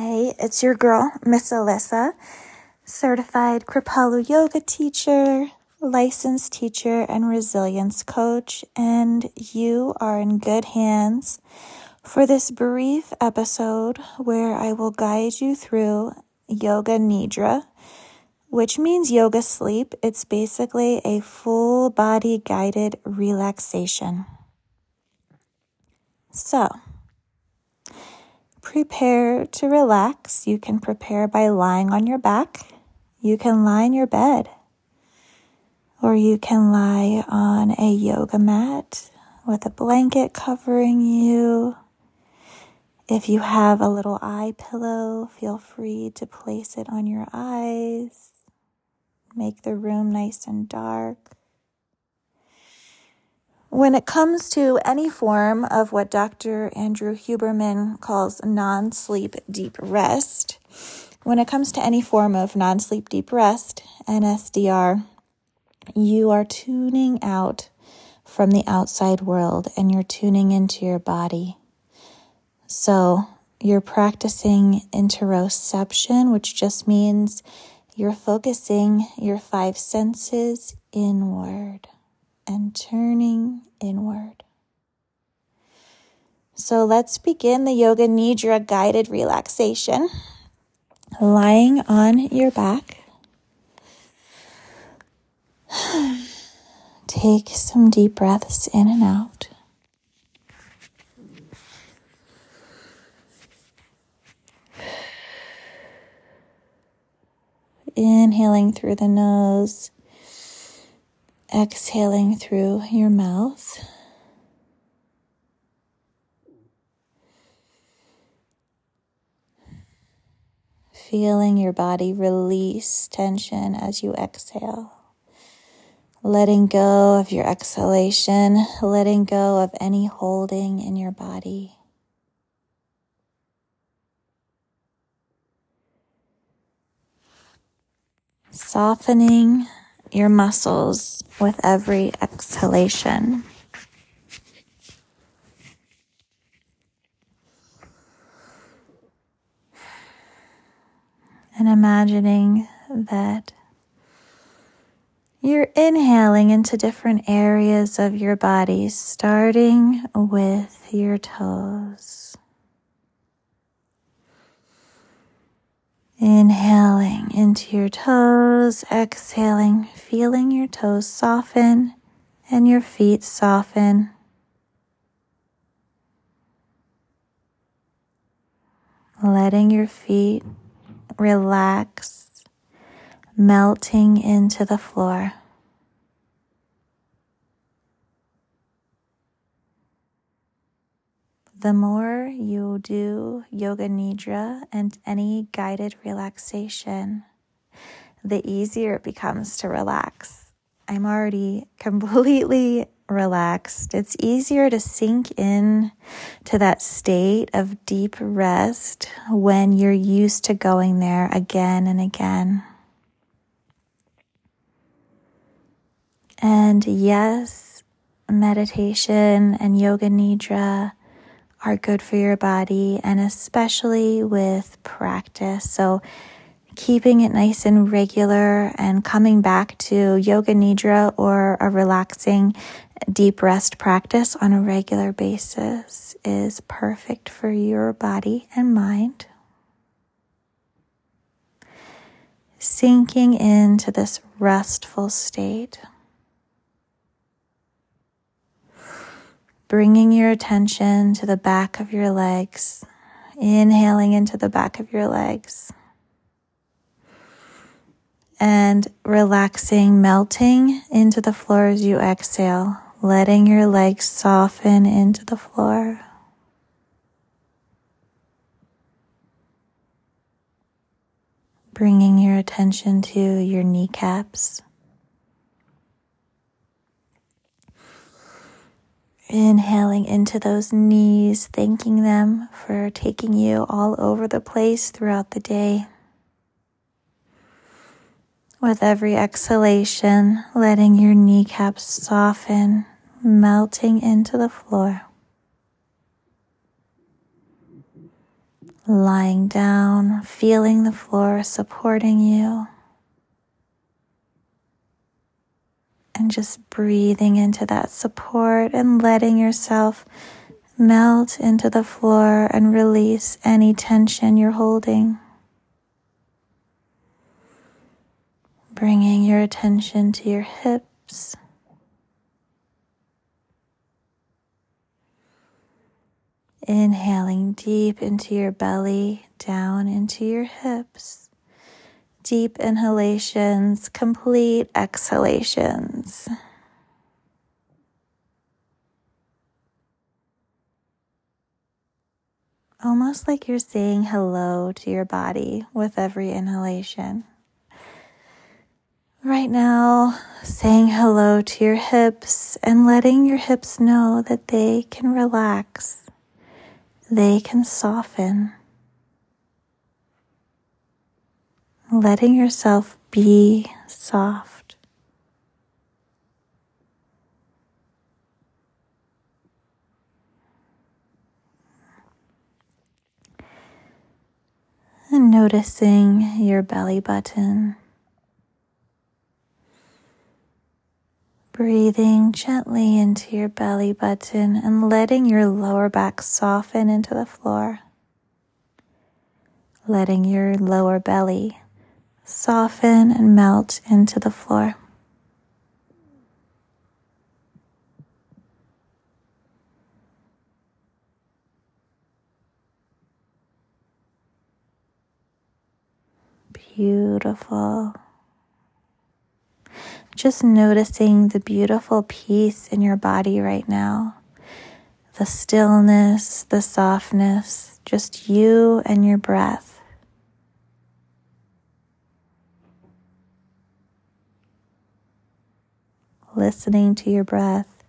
Hey, it's your girl, Miss Alissa, certified Kripalu yoga teacher, licensed teacher, and resilience coach, and you are in good hands for this brief episode where I will guide you through Yoga Nidra, which means yoga sleep. It's basically a full body guided relaxation. So, prepare to relax. You can prepare by lying on your back. You can lie in your bed. Or you can lie on a yoga mat with a blanket covering you. If you have a little eye pillow, feel free to place it on your eyes. Make the room nice and dark. When it comes to any form of what Dr. Andrew Huberman calls non sleep deep rest, when it comes to any form of non sleep deep rest, NSDR, you are tuning out from the outside world and you're tuning into your body. So you're practicing interoception, which just means you're focusing your five senses inward and turning inward. So let's begin the Yoga Nidra guided relaxation. Lying on your back. Take some deep breaths in and out. Inhaling through the nose exhaling through your mouth. Feeling your body release tension as you exhale. Letting go of your exhalation, letting go of any holding in your body. Softening your muscles with every exhalation. And imagining that you're inhaling into different areas of your body, starting with your toes. Inhaling into your toes, exhaling, feeling your toes soften and your feet soften. Letting your feet relax, melting into the floor. The more you do Yoga Nidra and any guided relaxation, the easier it becomes to relax. I'm already completely relaxed. It's easier to sink in to that state of deep rest when you're used to going there again and again. And yes, meditation and yoga nidra are good for your body and especially with practice. So keeping it nice and regular and coming back to yoga nidra or a relaxing deep rest practice on a regular basis is perfect for your body and mind. Sinking into this restful state. Bringing your attention to the back of your legs, inhaling into the back of your legs, and relaxing, melting into the floor as you exhale, letting your legs soften into the floor. Bringing your attention to your kneecaps. Inhaling into those knees, thanking them for taking you all over the place throughout the day. With every exhalation, letting your kneecaps soften, melting into the floor. lying down, feeling the floor supporting you. And just breathing into that support and letting yourself melt into the floor and release any tension you're holding. Bringing your attention to your hips. Inhaling deep into your belly, down into your hips. Deep inhalations, complete exhalations. Almost like you're saying hello to your body with every inhalation. Right now, saying hello to your hips and letting your hips know that they can relax they can soften. Letting yourself be soft. And noticing your belly button. Breathing gently into your belly button and letting your lower back soften into the floor. Letting your lower belly soften and melt into the floor. Beautiful just noticing the beautiful peace in your body right now. The stillness, the softness, just you and your breath. Listening to your breath,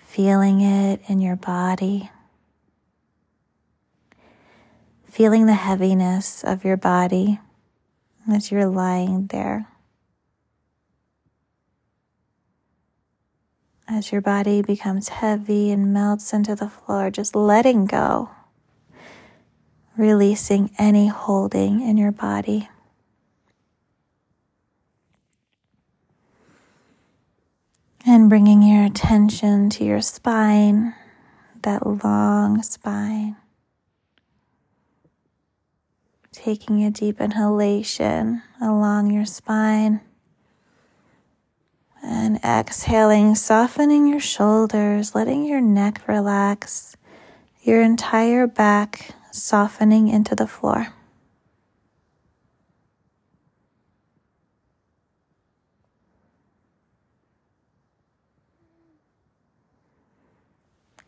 feeling it in your body, feeling the heaviness of your body as you're lying there. As your body becomes heavy and melts into the floor, just letting go, releasing any holding in your body. And bringing your attention to your spine, that long spine. Taking a deep inhalation along your spine and exhaling, softening your shoulders, letting your neck relax, your entire back softening into the floor.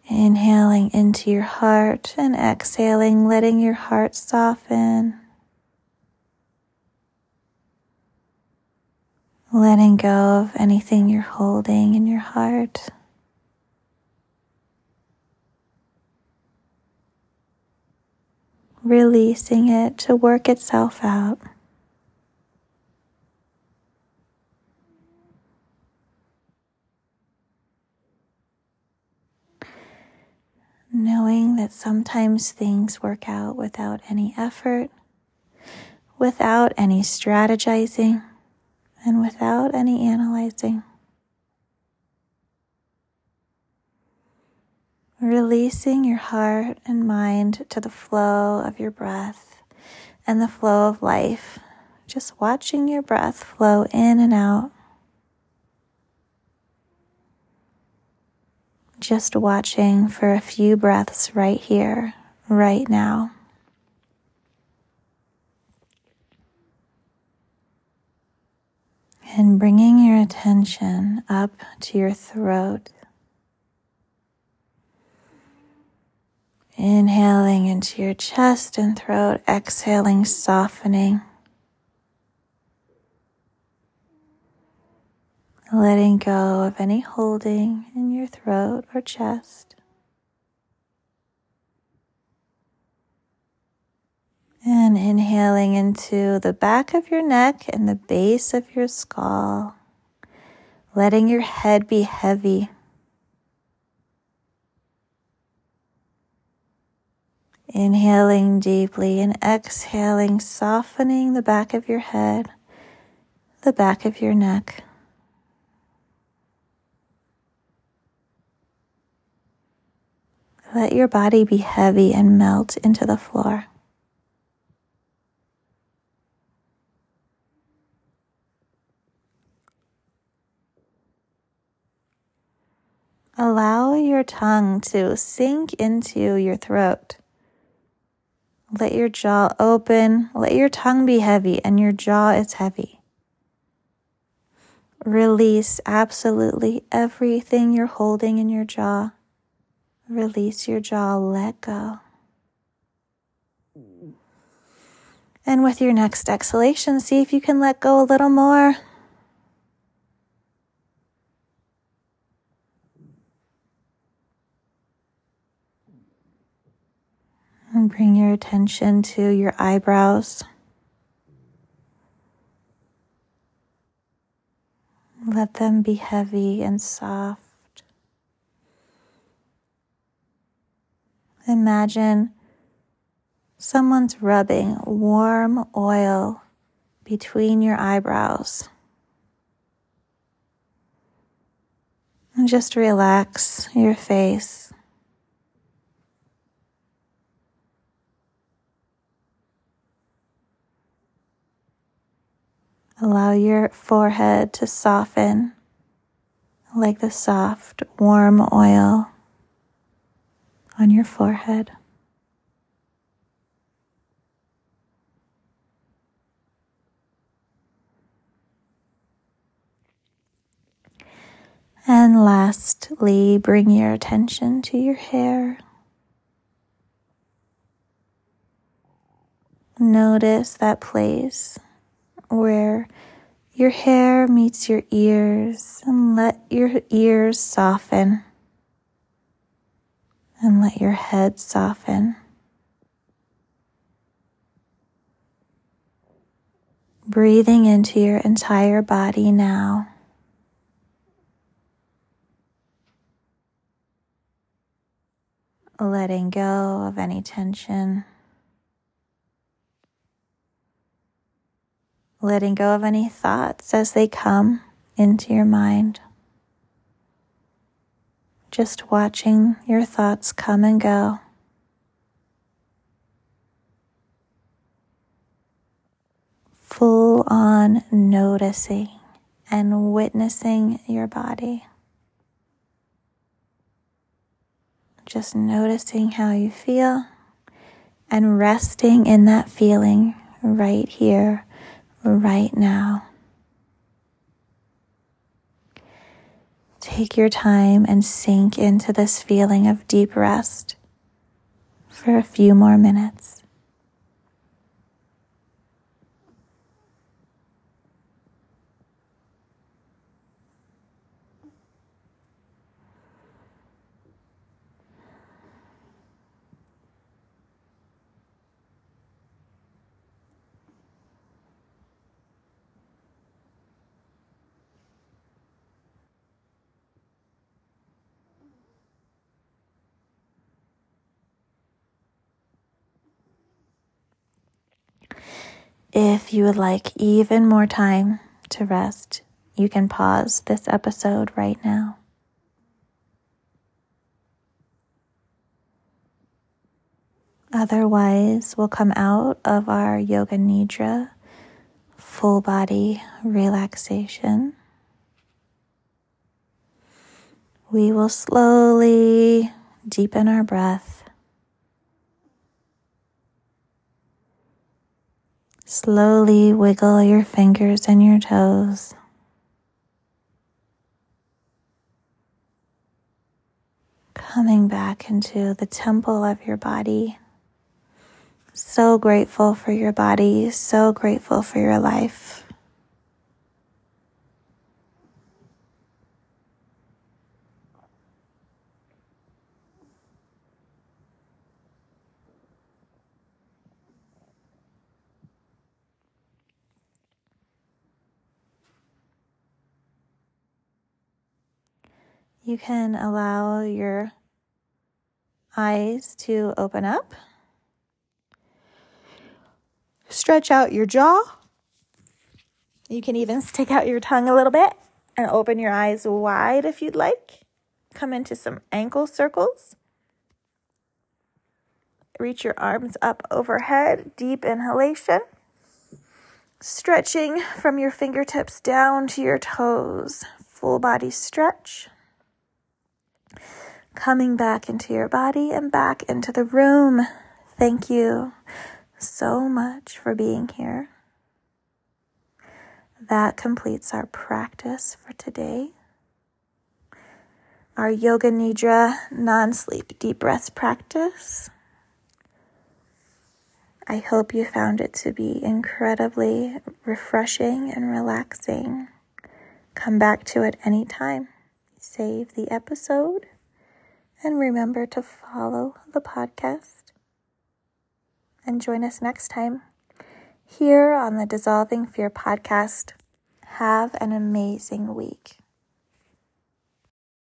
Inhaling into your heart and exhaling, letting your heart soften. letting go of anything you're holding in your heart. Releasing it to work itself out. Knowing that sometimes things work out without any effort, without any strategizing and without any analyzing. Releasing your heart and mind to the flow of your breath and the flow of life. Just watching your breath flow in and out. Just watching for a few breaths right here, right now. and bringing your attention up to your throat. Inhaling into your chest and throat, exhaling, softening. Letting go of any holding in your throat or chest. And inhaling into the back of your neck and the base of your skull, letting your head be heavy. Inhaling deeply and exhaling, softening the back of your head, the back of your neck. Let your body be heavy and melt into the floor. Allow your tongue to sink into your throat. Let your jaw open. Let your tongue be heavy and your jaw is heavy. Release absolutely everything you're holding in your jaw. Release your jaw, let go. And with your next exhalation, see if you can let go a little more. And bring your attention to your eyebrows. Let them be heavy and soft. Imagine someone's rubbing warm oil between your eyebrows. And just relax your face. Allow your forehead to soften like the soft, warm oil on your forehead. And lastly, bring your attention to your hair. Notice that place where your hair meets your ears and let your ears soften and let your head soften. Breathing into your entire body now. Letting go of any tension. letting go of any thoughts as they come into your mind. Just watching your thoughts come and go. Full on noticing and witnessing your body. Just noticing how you feel and resting in that feeling right here right now. Take your time and sink into this feeling of deep rest for a few more minutes. If you would like even more time to rest, you can pause this episode right now. Otherwise, we'll come out of our Yoga Nidra, full body relaxation. We will slowly deepen our breath Slowly wiggle your fingers and your toes. Coming back into the temple of your body. So grateful for your body, so grateful for your life. You can allow your eyes to open up Stretch out your jaw. You can even stick out your tongue a little bit and open your eyes wide if you'd like. Come into some ankle circles. Reach your arms up overhead, deep inhalation. Stretching from your fingertips down to your toes, full body stretch. Coming back into your body and back into the room. Thank you so much for being here. That completes our practice for today. Our Yoga Nidra non sleep deep breath practice. I hope you found it to be incredibly refreshing and relaxing. Come back to it anytime. Save the episode and remember to follow the podcast. And join us next time here on the Dissolving Fear podcast. Have an amazing week.